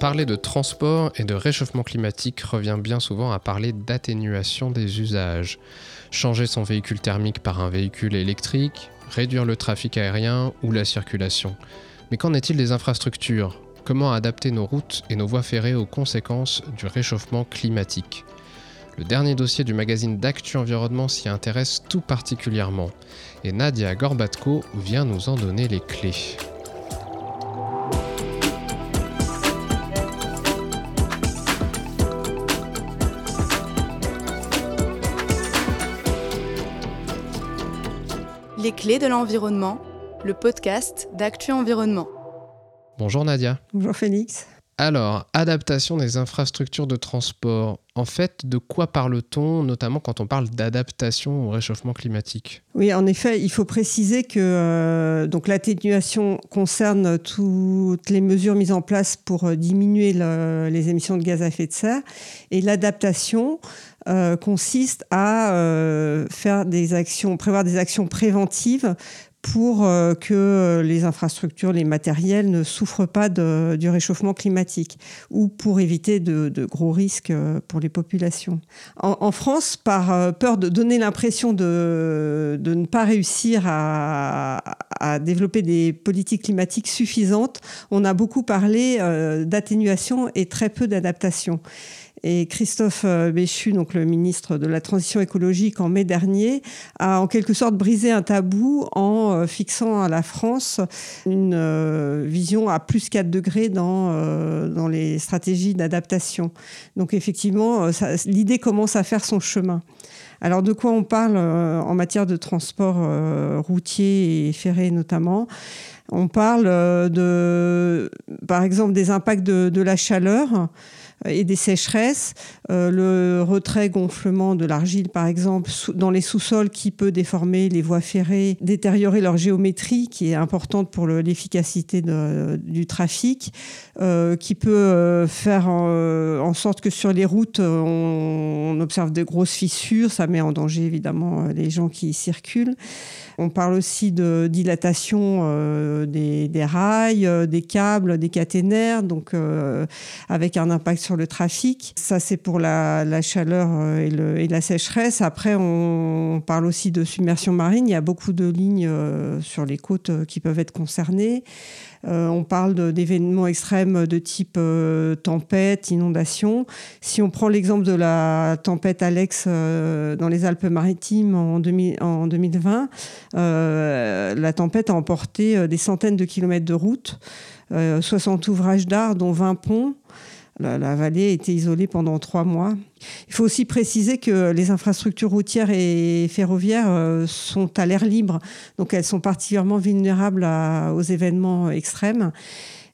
Parler de transport et de réchauffement climatique revient bien souvent à parler d'atténuation des usages. Changer son véhicule thermique par un véhicule électrique, réduire le trafic aérien ou la circulation. Mais qu'en est-il des infrastructures? Comment adapter nos routes et nos voies ferrées aux conséquences du réchauffement climatique? Le dernier dossier du magazine d'Actu Environnement s'y intéresse tout particulièrement. Et Nadia Gorbatko vient nous en donner les clés. Clés de l'environnement, le podcast d'Actu Environnement. Bonjour Nadia. Bonjour Félix. Alors, adaptation des infrastructures de transport. En fait, de quoi parle-t-on, notamment quand on parle d'adaptation au réchauffement climatique? Oui, en effet, il faut préciser que euh, l'atténuation concerne toutes les mesures mises en place pour euh, diminuer les émissions de gaz à effet de serre, et l'adaptation euh, consiste à faire des actions, prévoir des actions préventives pour euh, que les infrastructures, les matériels ne souffrent pas du réchauffement climatique ou pour éviter de, gros risques euh, pour les populations. En, France, par euh, peur de donner l'impression de, ne pas réussir à, développer des politiques climatiques suffisantes, on a beaucoup parlé d'atténuation et très peu d'adaptation. Et Christophe euh, Béchu, donc le ministre de la Transition écologique, en mai dernier, a en quelque sorte brisé un tabou en euh, fixant à la France une euh, vision à plus 4 degrés dans, dans les stratégies d'adaptation. Donc effectivement, l'idée commence à faire son chemin. Alors de quoi on parle en matière de transport routier et ferré notamment? On parle de, par exemple, des impacts de, de la chaleur et des sécheresses, euh, le retrait-gonflement de l'argile, par exemple, dans les sous-sols qui peut déformer les voies ferrées, détériorer leur géométrie, qui est importante pour l'efficacité du trafic, euh, qui peut euh, faire en, sorte que sur les routes, on, observe de grosses fissures, ça met en danger évidemment les gens qui y circulent. On parle aussi de dilatation des, des, rails, des câbles, des caténaires, donc avec un impact sur le trafic. Ça, c'est pour la, chaleur euh, et, la sécheresse. Après, on parle aussi de submersion marine. Il y a beaucoup de lignes euh, sur les côtes euh, qui peuvent être concernées. On parle d'événements extrêmes de type tempête, inondation. Si on prend l'exemple de la tempête Alex dans les Alpes-Maritimes en, 2020, la tempête a emporté des centaines de kilomètres de route, 60 ouvrages d'art, dont 20 ponts. La, vallée a été isolée pendant trois mois. Il faut aussi préciser que les infrastructures routières et ferroviaires euh, sont à l'air libre, donc elles sont particulièrement vulnérables aux événements extrêmes.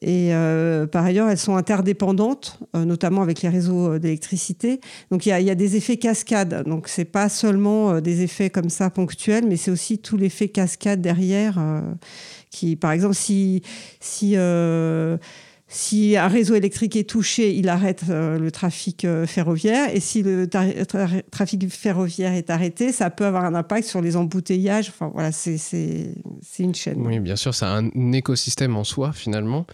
Et euh, par ailleurs, elles sont interdépendantes, euh, notamment avec les réseaux d'électricité. Donc il y, a des effets cascades. Donc c'est pas seulement des effets comme ça ponctuels, mais c'est aussi tout l'effet cascade derrière. qui, par exemple, si si si un réseau électrique est touché, il arrête euh, le trafic euh, ferroviaire. Et si le trafic ferroviaire est arrêté, ça peut avoir un impact sur les embouteillages. Enfin, voilà, c'est une chaîne. Oui, bien sûr, c'est un écosystème en soi, finalement.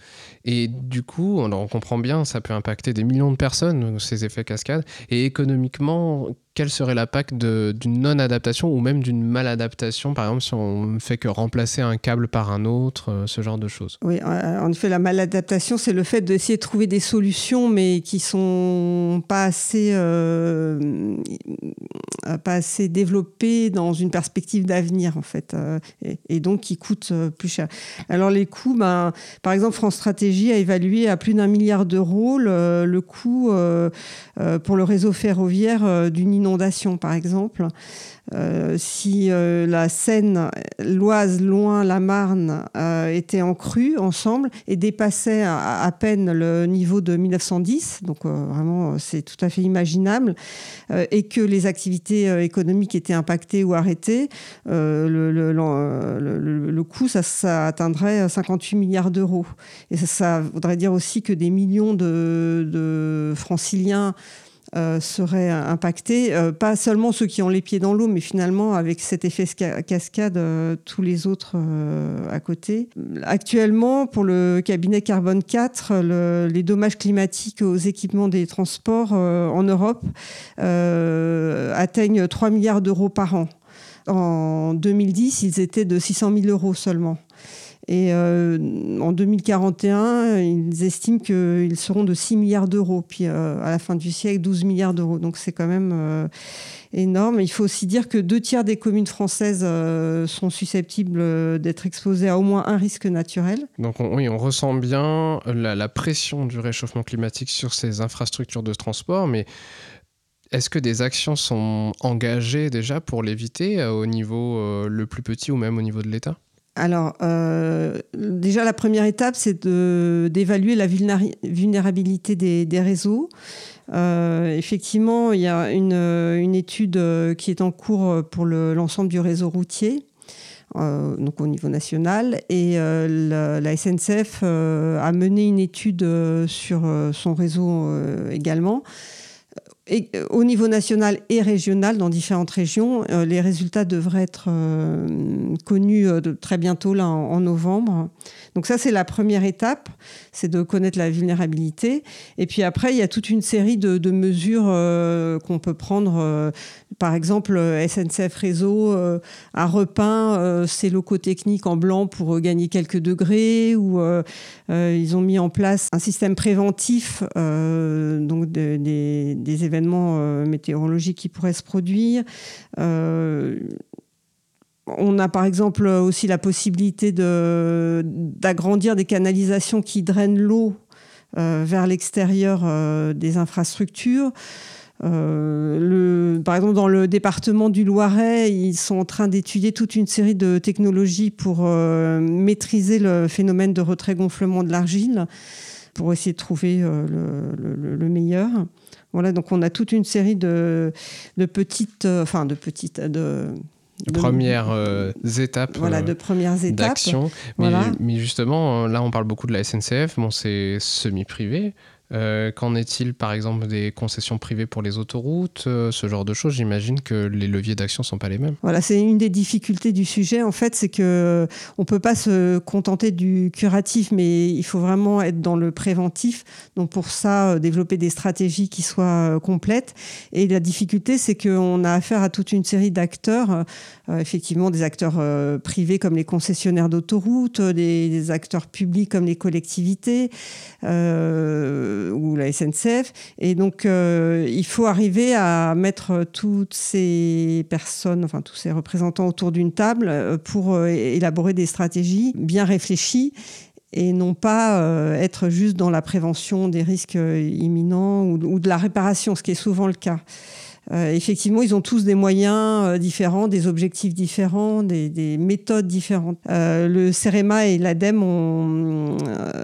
Et du coup, on, on comprend bien, ça peut impacter des millions de personnes, ces effets cascades. Et économiquement, quel serait l'impact d'une non-adaptation ou même d'une maladaptation Par exemple, si on ne fait que remplacer un câble par un autre, euh, ce genre de choses? Oui, euh, en effet, la maladaptation, c'est le fait d'essayer de trouver des solutions, mais qui sont pas assez, euh, pas assez développées dans une perspective d'avenir, en fait, et, donc qui coûtent plus cher. Alors les coûts, ben, par exemple, France Stratégie a évalué à plus d'un milliard d'euros le, le, coût pour le réseau ferroviaire d'une inondation par exemple. Euh, si euh, la Seine, l'Oise, loin, la Marne euh, étaient en crue ensemble et dépassaient à, peine le niveau de 1910, donc vraiment c'est tout à fait imaginable, et que les activités économiques étaient impactées ou arrêtées, le, le, coût, ça, atteindrait 58 milliards d'euros. Et ça, voudrait dire aussi que des millions de, de franciliens euh, seraient impactés. Euh, pas seulement ceux qui ont les pieds dans l'eau, mais finalement avec cet effet cascade, euh, tous les autres à côté. Actuellement, pour le cabinet Carbone 4, les dommages climatiques aux équipements des transports en Europe atteignent 3 milliards d'euros par an. En 2010, ils étaient de 600 000 euros seulement. Et euh, en 2041, ils estiment qu'ils seront de 6 milliards d'euros. Puis euh, à la fin du siècle, 12 milliards d'euros. Donc c'est quand même euh, énorme. Il faut aussi dire que deux tiers des communes françaises sont susceptibles d'être exposées à au moins un risque naturel. Donc on, oui, on ressent bien la pression du réchauffement climatique sur ces infrastructures de transport, mais est-ce que des actions sont engagées déjà pour l'éviter au niveau le plus petit ou même au niveau de l'État? Alors, euh, déjà, la première étape, c'est d'évaluer la vulnérabilité des, réseaux. Euh, effectivement, il y a une, étude euh, qui est en cours pour l'ensemble du réseau routier. donc au niveau national. Et la, SNCF a mené une étude sur son réseau également. Euh, au niveau national et régional, dans différentes régions, euh, les résultats devraient être euh, connus très bientôt, là, en, novembre. Donc ça, c'est la première étape, c'est de connaître la vulnérabilité. Et puis après, il y a toute une série de, mesures qu'on peut prendre. par exemple, SNCF Réseau a repeint ses locaux techniques en blanc pour gagner quelques degrés, ou ils ont mis en place un système préventif donc des événements euh, météorologiques qui pourraient se produire. Euh, on a par exemple aussi la possibilité d'agrandir des canalisations qui drainent l'eau euh, vers l'extérieur des infrastructures. Par exemple, dans le département du Loiret, ils sont en train d'étudier toute une série de technologies pour maîtriser le phénomène de retrait-gonflement de l'argile, pour essayer de trouver le, meilleur. Voilà, donc on a toute une série de, petites, euh, enfin de petites, de, premières euh, étapes voilà, de premières étapes. d'action. Mais, mais, justement là on parle beaucoup de la SNCF bon c'est semi privé euh, qu'en est-il, par exemple, des concessions privées pour les autoroutes, euh, ce genre de choses J'imagine que les leviers d'action ne sont pas les mêmes. Voilà, c'est une des difficultés du sujet, en fait, c'est que on peut pas se contenter du curatif, mais il faut vraiment être dans le préventif. Donc pour ça, euh, développer des stratégies qui soient complètes. Et la difficulté, c'est qu'on a affaire à toute une série d'acteurs, effectivement des acteurs privés comme les concessionnaires d'autoroutes, des, acteurs publics comme les collectivités. Euh, ou la SNCF. Et donc, euh, il faut arriver à mettre toutes ces personnes, enfin tous ces représentants autour d'une table euh, pour élaborer des stratégies bien réfléchies et non pas être juste dans la prévention des risques imminents ou, de la réparation, ce qui est souvent le cas. Effectivement, ils ont tous des moyens différents, des objectifs différents, des, méthodes différentes. le CEREMA et l'ADEME ont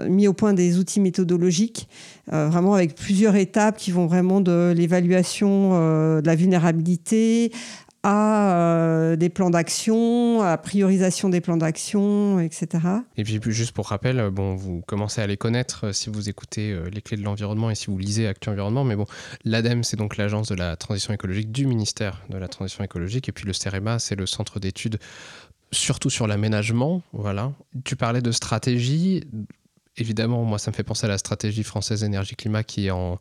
mis au point des outils méthodologiques euh, vraiment avec plusieurs étapes qui vont vraiment de l'évaluation euh, de la vulnérabilité à euh, des plans d'action, à priorisation des plans d'action, etc. Et puis juste pour rappel, bon, vous commencez à les connaître si vous écoutez les clés de l'environnement et si vous lisez Actu Environnement, mais bon, l'ADEME, c'est donc l'agence de la transition écologique du ministère de la transition écologique, et puis le CEREMA, c'est le centre d'études surtout sur l'aménagement. Voilà. Tu parlais de stratégie évidemment, moi, ça me fait penser à la stratégie française énergie-climat qui est en,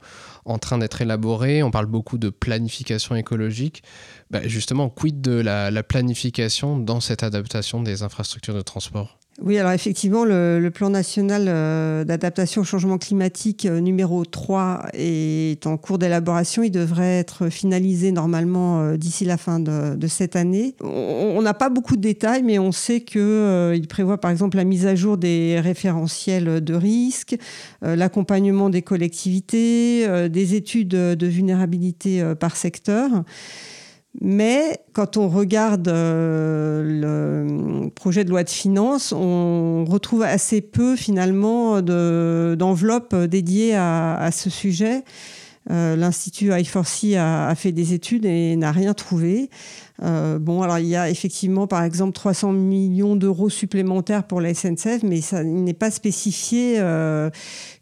train d'être élaborée. On parle beaucoup de planification écologique. Bah, justement, quid de la planification dans cette adaptation des infrastructures de transport? Oui, alors effectivement, le, plan national euh, d'adaptation au changement climatique euh, numéro 3 est en cours d'élaboration. Il devrait être finalisé normalement euh, d'ici la fin de, cette année. On n'a pas beaucoup de détails, mais on sait qu'il prévoit par exemple la mise à jour des référentiels de risque, l'accompagnement des collectivités, des études de vulnérabilité par secteur. Mais quand on regarde euh, le projet de loi de finances, on retrouve assez peu finalement d'enveloppes dédiées à, ce sujet. Euh, L'Institut I4C a, fait des études et n'a rien trouvé. Euh, bon, alors il y a effectivement par exemple 300 millions d'euros supplémentaires pour la SNCF, mais ça n'est pas spécifié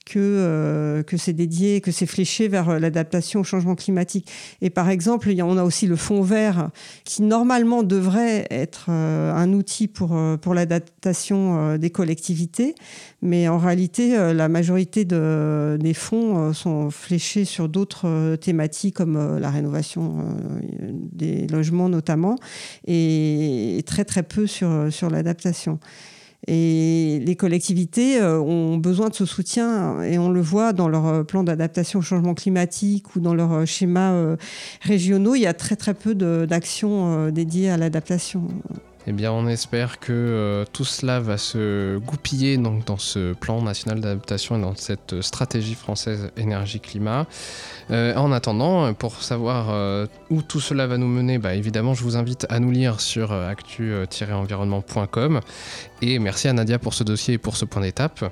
que, euh, que c'est dédié, que c'est fléché vers euh, l'adaptation au changement climatique. Et par exemple, on a aussi le fonds vert qui normalement devrait être euh, un outil pour, pour l'adaptation des collectivités, mais en réalité, la majorité de, des fonds sont fléchés sur d'autres thématiques comme la rénovation des logements notamment, et très très peu sur, sur l'adaptation. Et les collectivités euh, ont besoin de ce soutien et on le voit dans leur euh, plan d'adaptation au changement climatique ou dans leurs euh, schémas régionaux. Il y a très très peu d'actions dédiées à l'adaptation. Eh bien, on espère que euh, tout cela va se goupiller dans ce plan national d'adaptation et dans cette stratégie française énergie-climat. Euh, en attendant, pour savoir euh, où tout cela va nous mener, bah, évidemment, je vous invite à nous lire sur actu-environnement.com. Et merci à Nadia pour ce dossier et pour ce point d'étape.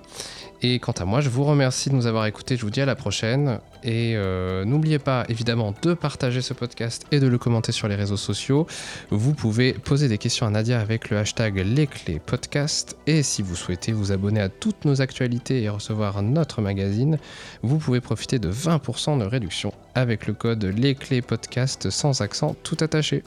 Et quant à moi, je vous remercie de nous avoir écoutés. Je vous dis à la prochaine. Et euh, n'oubliez pas évidemment de partager ce podcast et de le commenter sur les réseaux sociaux. Vous pouvez poser des questions à Nadia avec le hashtag les clés podcast. Et si vous souhaitez vous abonner à toutes nos actualités et recevoir notre magazine, vous pouvez profiter de 20% de réduction avec le code les clés podcast sans accent tout attaché.